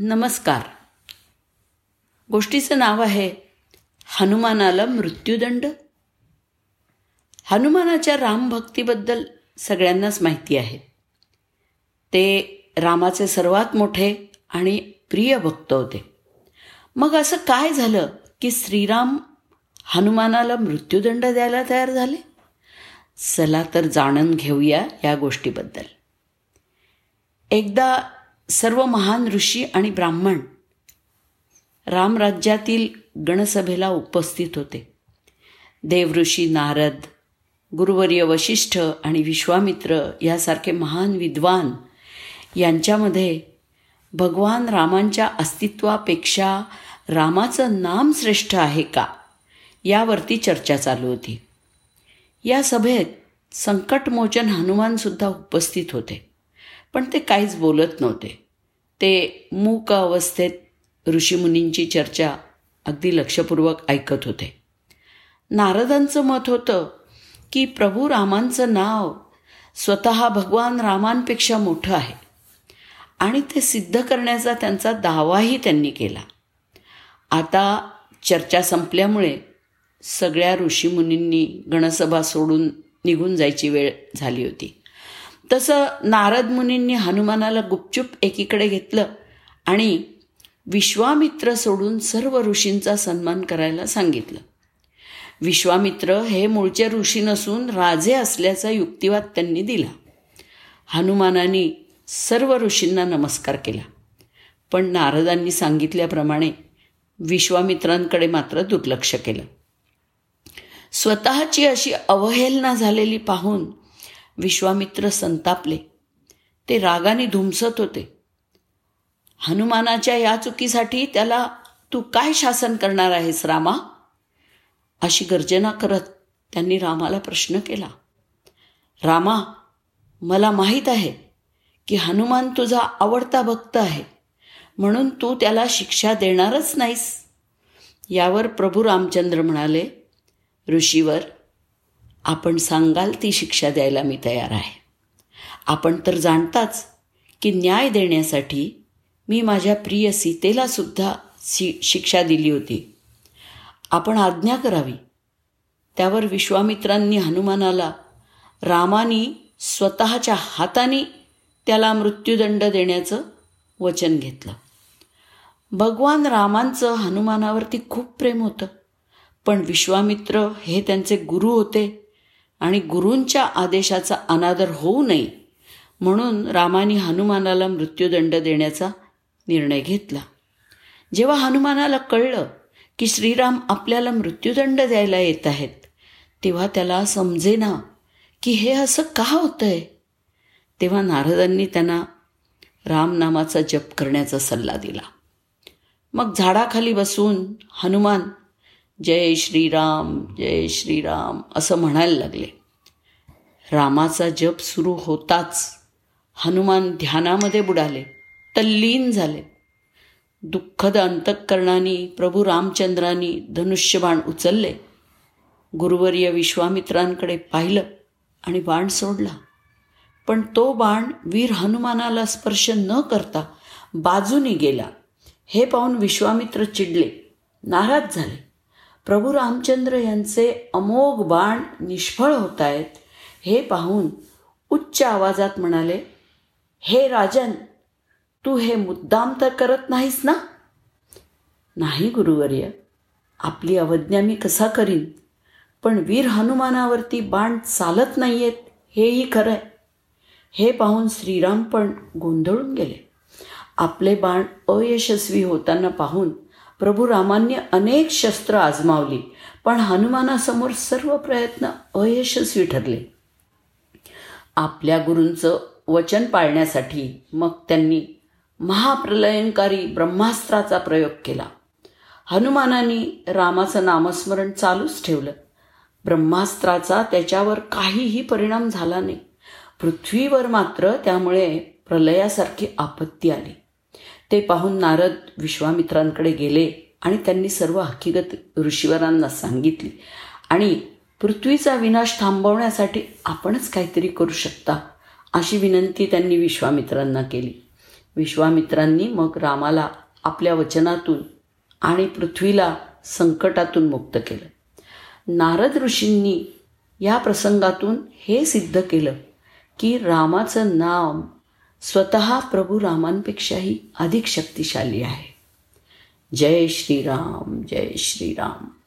नमस्कार. गोष्टीचं नाव आहे हनुमानाला मृत्यूदंड. हनुमानाच्या रामभक्तीबद्दल सगळ्यांनाच माहिती आहे. ते रामाचे सर्वात मोठे आणि प्रिय भक्त होते. मग असं काय झालं की श्रीराम हनुमानाला मृत्यूदंड द्यायला तयार झाले? चला तर जाणून घेऊया या गोष्टीबद्दल. एकदा सर्व महान ऋषी आणि ब्राह्मण रामराज्यातील गणसभेला उपस्थित होते. देवऋषी नारद गुरुवर्य वशिष्ठ आणि विश्वामित्र यासारखे महान विद्वान यांच्यामध्ये भगवान रामांच्या अस्तित्वापेक्षा रामाचं नाम श्रेष्ठ आहे का? यावरती चर्चा चालू होती. या सभेत संकटमोचन हनुमानसुद्धा उपस्थित होते पण ते काहीच बोलत नव्हते. ते मूक अवस्थेत ऋषीमुनींची चर्चा अगदी लक्षपूर्वक ऐकत होते. नारदांचं मत होतं की प्रभू रामांचं नाव स्वतः भगवान रामांपेक्षा मोठं आहे आणि ते सिद्ध करण्याचा त्यांचा दावाही त्यांनी केला. आता चर्चा संपल्यामुळे सगळ्या ऋषीमुनींनी गणसभा सोडून निघून जायची वेळ झाली होती. तसं नारद मुनींनी हनुमानाला गुपचूप एकीकडे घेतलं आणि विश्वामित्र सोडून सर्व ऋषींचा सन्मान करायला सांगितलं. विश्वामित्र हे मूळचे ऋषी नसून राजे असल्याचा युक्तिवाद त्यांनी दिला. हनुमानाने सर्व ऋषींना नमस्कार केला. पण नारदांनी सांगितल्याप्रमाणे विश्वामित्रांकडे मात्र दुर्लक्ष केलं. स्वतःची अशी अवहेलना झालेली पाहून विश्वामित्र संतापले. ते रागाने धुमसत होते. हनुमानाच्या या चुकीसाठी त्याला तू काय शासन करणार आहेस रामा? अशी गर्जना करत त्यांनी रामाला प्रश्न केला. रामा मला माहीत आहे की हनुमान तुझा आवडता भक्त आहे म्हणून तू त्याला शिक्षा देणारच नाहीस. यावर प्रभू रामचंद्र म्हणाले ऋषीवर आपण सांगाल ती शिक्षा द्यायला मी तयार आहे. आपण तर जाणताच की न्याय देण्यासाठी मी माझ्या प्रिय सीतेला सुद्धा सी शिक्षा दिली होती. आपण आज्ञा करावी. त्यावर विश्वामित्रांनी हनुमानाला रामानी स्वतःच्या हाताने त्याला मृत्यूदंड देण्याचं वचन घेतलं. भगवान रामांचं हनुमानावरती खूप प्रेम होतं. पण विश्वामित्र हे त्यांचे गुरु होते. आणि गुरूंच्या आदेशाचा अनादर होऊ नये म्हणून रामाने हनुमानाला मृत्यूदंड देण्याचा निर्णय घेतला. जेव्हा हनुमानाला कळलं की श्रीराम आपल्याला मृत्यूदंड द्यायला येत आहेत तेव्हा त्याला समजेना की हे असं का होतंय? तेव्हा नारदांनी त्यांना रामनामाचा जप करण्याचा सल्ला दिला. मग झाडाखाली बसून हनुमान जय श्रीराम जय श्रीराम असं म्हणायला लागले. रामाचा जप सुरू होताच हनुमान ध्यानामध्ये बुडाले तल्लीन झाले. दुःखद अंतःकरणाने प्रभू रामचंद्रांनी धनुष्यबाण उचलले. गुरुवर्य विश्वामित्रांकडे पाहिलं आणि बाण सोडला. पण तो बाण वीर हनुमानाला स्पर्श न करता बाजूने गेला. हे पाहून विश्वामित्र चिडले नाराज झाले. प्रभू रामचंद्र यांचे अमोघ बाण निष्फळ होत आहेत हे पाहून उच्च आवाजात म्हणाले हे राजन तू हे मुद्दाम तर करत नाहीस ना? नाही गुरुवर्य आपली अवज्ञा मी कसा करीन? पण वीर हनुमानावरती बाण चालत नाहीयेत हेही खरं आहे. हे पाहून श्रीराम पण गोंधळून गेले. आपले बाण अयशस्वी होताना पाहून प्रभू रामांनी अनेक शस्त्र आजमावली पण हनुमानासमोर सर्व प्रयत्न अयशस्वी ठरले. आपल्या गुरूंचं वचन पाळण्यासाठी मग त्यांनी महाप्रलयंकारी ब्रह्मास्त्राचा प्रयोग केला. हनुमानाने रामाचं नामस्मरण चालूच ठेवलं. ब्रह्मास्त्राचा त्याच्यावर काहीही परिणाम झाला नाही. पृथ्वीवर मात्र त्यामुळे प्रलयासारखी आपत्ती आली. ते पाहून नारद विश्वामित्रांकडे गेले आणि त्यांनी सर्व हकीकत ऋषीवरांना सांगितली आणि पृथ्वीचा विनाश थांबवण्यासाठी आपणच काहीतरी करू शकता अशी विनंती त्यांनी विश्वामित्रांना केली. विश्वामित्रांनी मग रामाला आपल्या वचनातून आणि पृथ्वीला संकटातून मुक्त केलं. नारद ऋषींनी या प्रसंगातून हे सिद्ध केलं की रामाचं नाम स्वतः प्रभू रामांपेक्षाही अधिक शक्तिशाली आहे. जय श्रीराम जय श्रीराम.